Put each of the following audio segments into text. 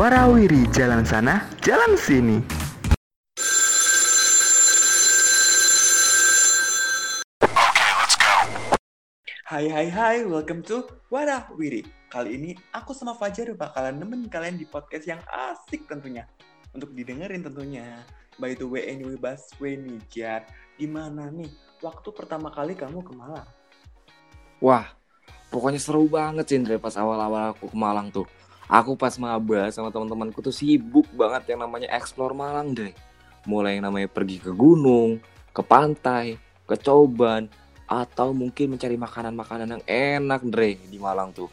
Warawiri jalan sana, jalan sini. Hai hai hai, welcome to Warawiri. Kali ini aku sama Fajar bakalan nemenin kalian di podcast yang asik tentunya. Untuk didengerin tentunya. By the way, anyway, Baswe Nijar. Gimana nih, waktu pertama kali kamu ke Malang? Wah, pokoknya seru banget sih Indra pas awal-awal aku ke Malang tuh. Aku pas maba sama teman-temanku tuh sibuk banget yang namanya explore Malang deh. Mulai yang namanya pergi ke gunung, ke pantai, ke coban, atau mungkin mencari makanan-makanan yang enak Dre di Malang tuh.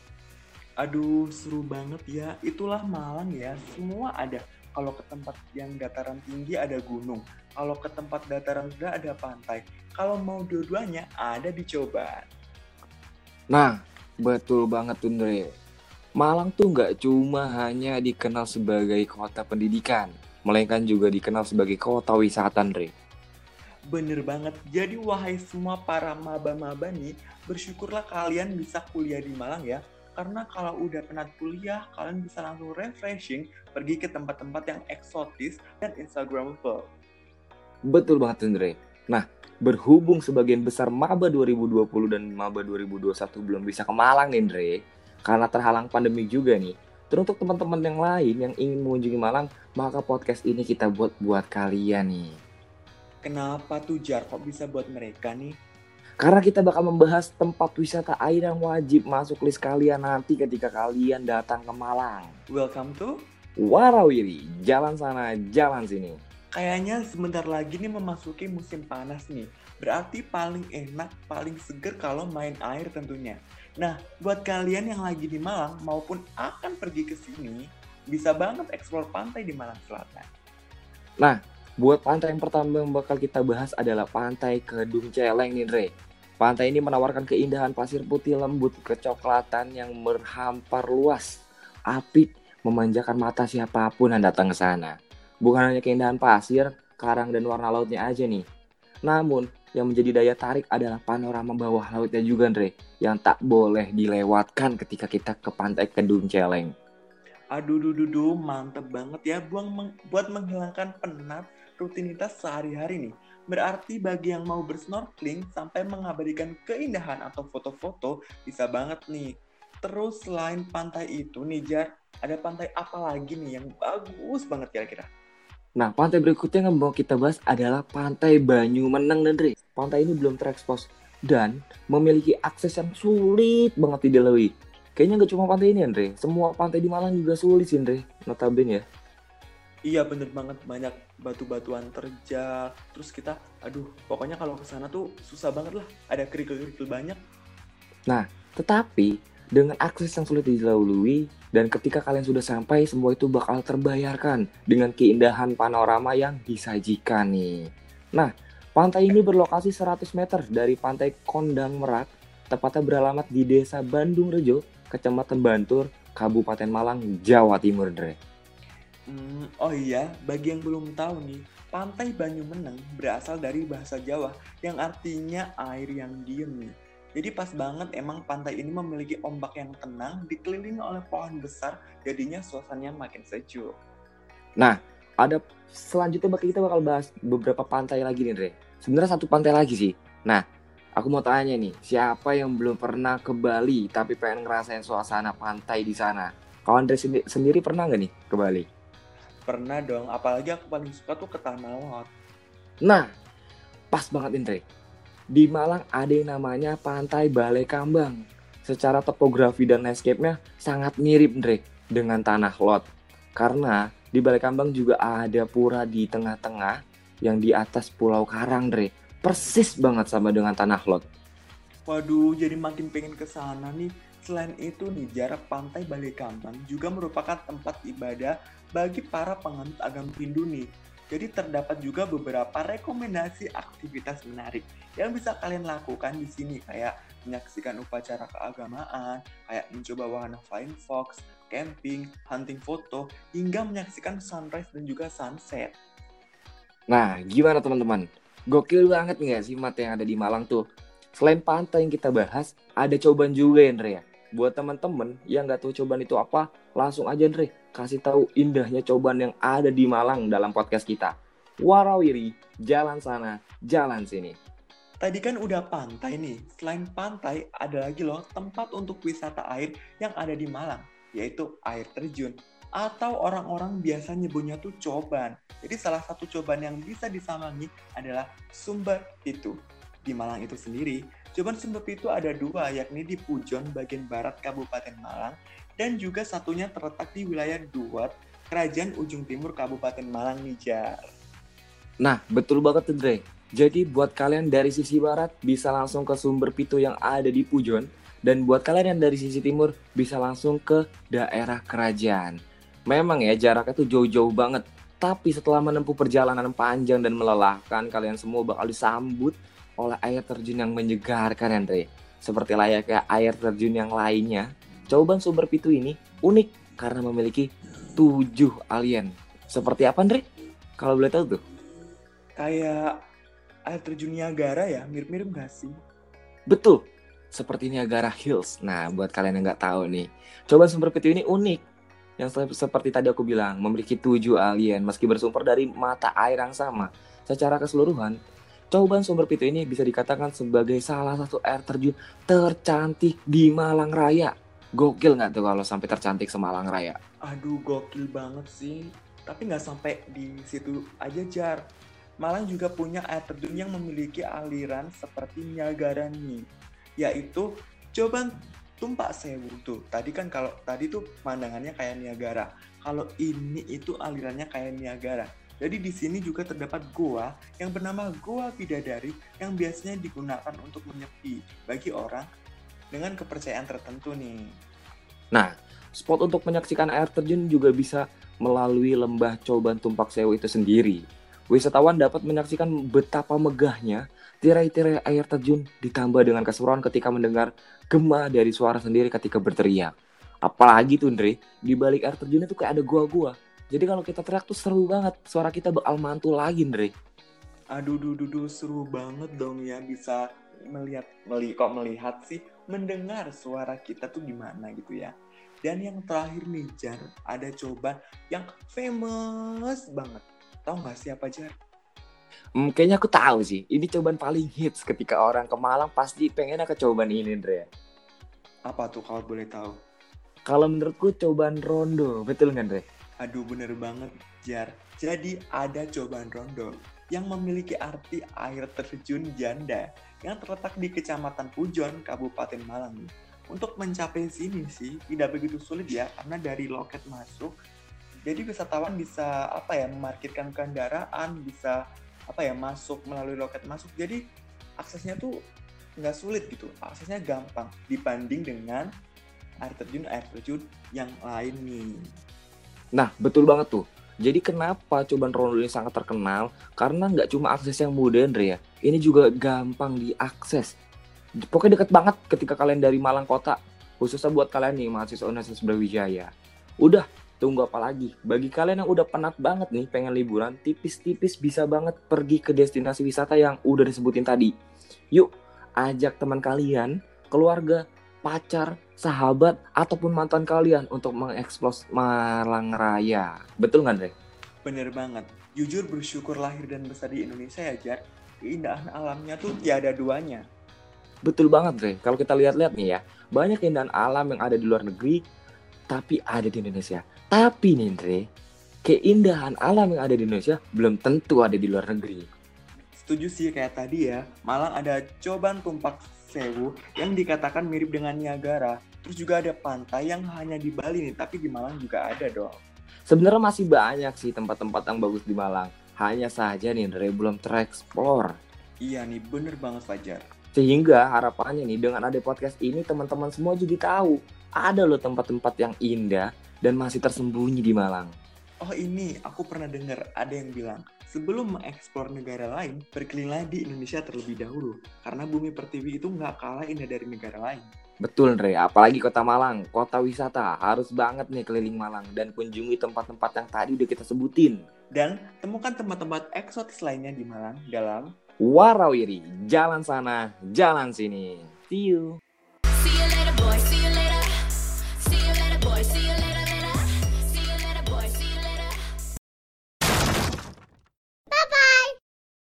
Aduh, seru banget ya. Itulah Malang ya, semua ada. Kalau ke tempat yang dataran tinggi ada gunung. Kalau ke tempat dataran rendah ada pantai. Kalau mau dua-duanya ada di Coban. Nah, betul banget tuh Dre. Malang tuh nggak cuma hanya dikenal sebagai kota pendidikan, melainkan juga dikenal sebagai kota wisata Dre. Bener banget. Jadi wahai semua para maba-maba nih, bersyukurlah kalian bisa kuliah di Malang ya. Karena kalau udah penat kuliah, kalian bisa langsung refreshing, pergi ke tempat-tempat yang eksotis dan instagramable. Betul banget Andre. Nah, berhubung sebagian besar maba 2020 dan maba 2021 belum bisa ke Malang nih Andre, karena terhalang pandemi juga nih. Terus untuk teman-teman yang lain yang ingin mengunjungi Malang, maka podcast ini kita buat buat kalian nih. Kenapa tuh Jar kok bisa buat mereka nih? Karena kita bakal membahas tempat wisata air yang wajib masuk list kalian nanti ketika kalian datang ke Malang. Welcome to Warawiri, jalan sana, jalan sini. Kayaknya sebentar lagi nih memasuki musim panas nih. Berarti paling enak, paling seger kalau main air tentunya. Nah, buat kalian yang lagi di Malang maupun akan pergi ke sini, bisa banget eksplor pantai di Malang Selatan. Nah, buat pantai yang pertama yang bakal kita bahas adalah pantai Kedung Celeng nih, Dre. Pantai ini menawarkan keindahan pasir putih lembut kecoklatan yang berhampar luas. Apik memanjakan mata siapa pun yang datang ke sana. Bukan hanya keindahan pasir, karang dan warna lautnya aja nih. Namun, yang menjadi daya tarik adalah panorama bawah lautnya juga, Andre, yang tak boleh dilewatkan ketika kita ke pantai Kedung Celeng. Aduh, duh, duh, duh, mantep banget ya buang meng buat menghilangkan penat rutinitas sehari-hari nih. Berarti bagi yang mau bersnorkeling sampai mengabadikan keindahan atau foto-foto bisa banget nih. Terus selain pantai itu nih Jar, ada pantai apa lagi nih yang bagus banget kira-kira? Nah, pantai berikutnya yang mau kita bahas adalah Pantai Banyu Meneng, Andre. Pantai ini belum terekspos dan memiliki akses yang sulit banget dilalui. Kayaknya nggak cuma pantai ini, Andre. Semua pantai di Malang juga sulit Andre. Notabene ya. Iya bener banget banyak batu-batuan terjal. Terus kita, aduh, pokoknya kalau ke sana tuh susah banget lah. Ada kerikil-kerikil banyak. Nah, tetapi dengan akses yang sulit dilalui dan ketika kalian sudah sampai semua itu bakal terbayarkan dengan keindahan panorama yang disajikan nih. Nah, pantai ini berlokasi 100 meter dari pantai Kondang Merak, tepatnya beralamat di Desa Bandung Rejo, Kecamatan Bantur, Kabupaten Malang, Jawa Timur, Dre. Hmm, oh iya, bagi yang belum tahu nih, Pantai Banyu Meneng berasal dari bahasa Jawa yang artinya air yang diem nih. Jadi pas banget emang pantai ini memiliki ombak yang tenang, dikelilingi oleh pohon besar, jadinya suasananya makin sejuk. Nah, ada selanjutnya bakal kita bakal bahas beberapa pantai lagi nih, Dre. Sebenarnya satu pantai lagi sih. Nah, aku mau tanya nih, siapa yang belum pernah ke Bali tapi pengen ngerasain suasana pantai di sana? Kalau Andre sendi- sendiri pernah nggak nih ke Bali? Pernah dong, apalagi aku paling suka tuh ke Tanah Lot. Nah, pas banget Indre. Di Malang ada yang namanya Pantai Balai Kambang. Secara topografi dan landscape-nya sangat mirip Indre dengan Tanah Lot. Karena di Balai Kambang juga ada pura di tengah-tengah yang di atas Pulau Karang, Dre. Persis banget sama dengan Tanah Lot. Waduh, jadi makin pengen ke sana nih. Selain itu nih, jarak pantai Balai Kambang juga merupakan tempat ibadah bagi para penganut agama Hindu nih. Jadi terdapat juga beberapa rekomendasi aktivitas menarik yang bisa kalian lakukan di sini kayak menyaksikan upacara keagamaan, kayak mencoba wahana flying fox, camping, hunting foto, hingga menyaksikan sunrise dan juga sunset. Nah, gimana teman-teman? Gokil banget nggak sih mata yang ada di Malang tuh? Selain pantai yang kita bahas, ada coban juga ya, Andre ya. Buat teman-teman yang nggak tahu coban itu apa, langsung aja Andre kasih tahu indahnya coban yang ada di Malang dalam podcast kita. Warawiri, jalan sana, jalan sini. Tadi kan udah pantai nih. Selain pantai, ada lagi loh tempat untuk wisata air yang ada di Malang, yaitu air terjun atau orang-orang biasa nyebutnya tuh coban. Jadi salah satu coban yang bisa disambangi adalah Sumber Pitu. Di Malang itu sendiri, coban Sumber Pitu ada dua, yakni di Pujon bagian barat Kabupaten Malang, dan juga satunya terletak di wilayah Duat, Kerajaan Ujung Timur Kabupaten Malang, Nijar. Nah, betul banget tuh, Dre. Jadi buat kalian dari sisi barat bisa langsung ke sumber pitu yang ada di Pujon, dan buat kalian yang dari sisi timur bisa langsung ke daerah kerajaan. Memang ya jaraknya tuh jauh-jauh banget. Tapi setelah menempuh perjalanan panjang dan melelahkan, kalian semua bakal disambut oleh air terjun yang menyegarkan, Andre. Seperti layaknya air terjun yang lainnya, Coban Sumber Pitu ini unik karena memiliki tujuh alien. Seperti apa, Andre? Kalau boleh tahu tuh. Kayak air terjun Niagara ya, mirip-mirip gak sih? Betul, seperti Niagara Hills. Nah, buat kalian yang nggak tahu nih, Coban Sumber Pitu ini unik yang seperti tadi aku bilang memiliki tujuh alien meski bersumber dari mata air yang sama. Secara keseluruhan, Coban Sumber Pitu ini bisa dikatakan sebagai salah satu air terjun tercantik di Malang Raya. Gokil nggak tuh kalau sampai tercantik semalang Raya? Aduh, gokil banget sih. Tapi nggak sampai di situ aja, Jar. Malang juga punya air terjun yang memiliki aliran seperti Niagara nih, yaitu Coban Tumpak Sewu tuh. Tadi kan kalau tadi tuh pandangannya kayak Niagara. Kalau ini itu alirannya kayak Niagara. Jadi di sini juga terdapat goa yang bernama Goa Bidadari yang biasanya digunakan untuk menyepi bagi orang dengan kepercayaan tertentu nih. Nah, spot untuk menyaksikan air terjun juga bisa melalui lembah Coban Tumpak Sewu itu sendiri. Wisatawan dapat menyaksikan betapa megahnya tirai-tirai air terjun ditambah dengan keseruan ketika mendengar gema dari suara sendiri ketika berteriak. Apalagi tuh Andre, di balik air terjun itu kayak ada gua-gua. Jadi kalau kita teriak tuh seru banget, suara kita bakal mantul lagi Andre. Aduh, duh, duh, duh, seru banget dong ya bisa melihat, meli kok melihat sih, mendengar suara kita tuh gimana gitu ya. Dan yang terakhir nih Jar, ada coba yang famous banget. Tahu nggak siapa Jar? Hmm, kayaknya aku tahu sih. Ini cobaan paling hits ketika orang ke Malang pasti pengen ke cobaan ini, Andre. Apa tuh kalau boleh tahu? Kalau menurutku cobaan rondo, betul nggak, Andre? Aduh, bener banget, Jar. Jadi ada cobaan rondo yang memiliki arti air terjun janda yang terletak di Kecamatan Pujon, Kabupaten Malang. Untuk mencapai sini sih tidak begitu sulit ya, karena dari loket masuk, jadi wisatawan bisa apa ya memarkirkan kendaraan, bisa apa ya masuk melalui loket masuk jadi aksesnya tuh nggak sulit gitu aksesnya gampang dibanding dengan air terjun air terjun yang lain nih nah betul banget tuh jadi kenapa Coban Rondo ini sangat terkenal? Karena nggak cuma akses yang mudah, Andre ya. Ini juga gampang diakses. Pokoknya deket banget ketika kalian dari Malang kota. Khususnya buat kalian nih mahasiswa Universitas Brawijaya. Udah Tunggu apa lagi? Bagi kalian yang udah penat banget nih pengen liburan, tipis-tipis bisa banget pergi ke destinasi wisata yang udah disebutin tadi. Yuk, ajak teman kalian, keluarga, pacar, sahabat, ataupun mantan kalian untuk mengeksplos Malang Raya. Betul nggak, Dre? Bener banget. Jujur bersyukur lahir dan besar di Indonesia ya, Jar. Keindahan alamnya tuh tiada duanya. Betul banget, Dre. Kalau kita lihat-lihat nih ya, banyak keindahan alam yang ada di luar negeri, tapi ada di Indonesia. Tapi nih Andre, keindahan alam yang ada di Indonesia belum tentu ada di luar negeri. Setuju sih kayak tadi ya, Malang ada Coban Tumpak Sewu yang dikatakan mirip dengan Niagara. Terus juga ada pantai yang hanya di Bali nih, tapi di Malang juga ada dong. Sebenarnya masih banyak sih tempat-tempat yang bagus di Malang. Hanya saja nih Andre belum tereksplor. Iya nih, bener banget Fajar. Sehingga harapannya nih dengan ada podcast ini teman-teman semua jadi tahu ada loh tempat-tempat yang indah dan masih tersembunyi di Malang. Oh ini, aku pernah dengar ada yang bilang, sebelum mengeksplor negara lain, berkelilinglah di Indonesia terlebih dahulu. Karena bumi pertiwi itu nggak kalah indah dari negara lain. Betul, Andre. Apalagi kota Malang, kota wisata. Harus banget nih keliling Malang dan kunjungi tempat-tempat yang tadi udah kita sebutin. Dan temukan tempat-tempat eksotis lainnya di Malang dalam Warawiri, jalan sana, jalan sini. See you.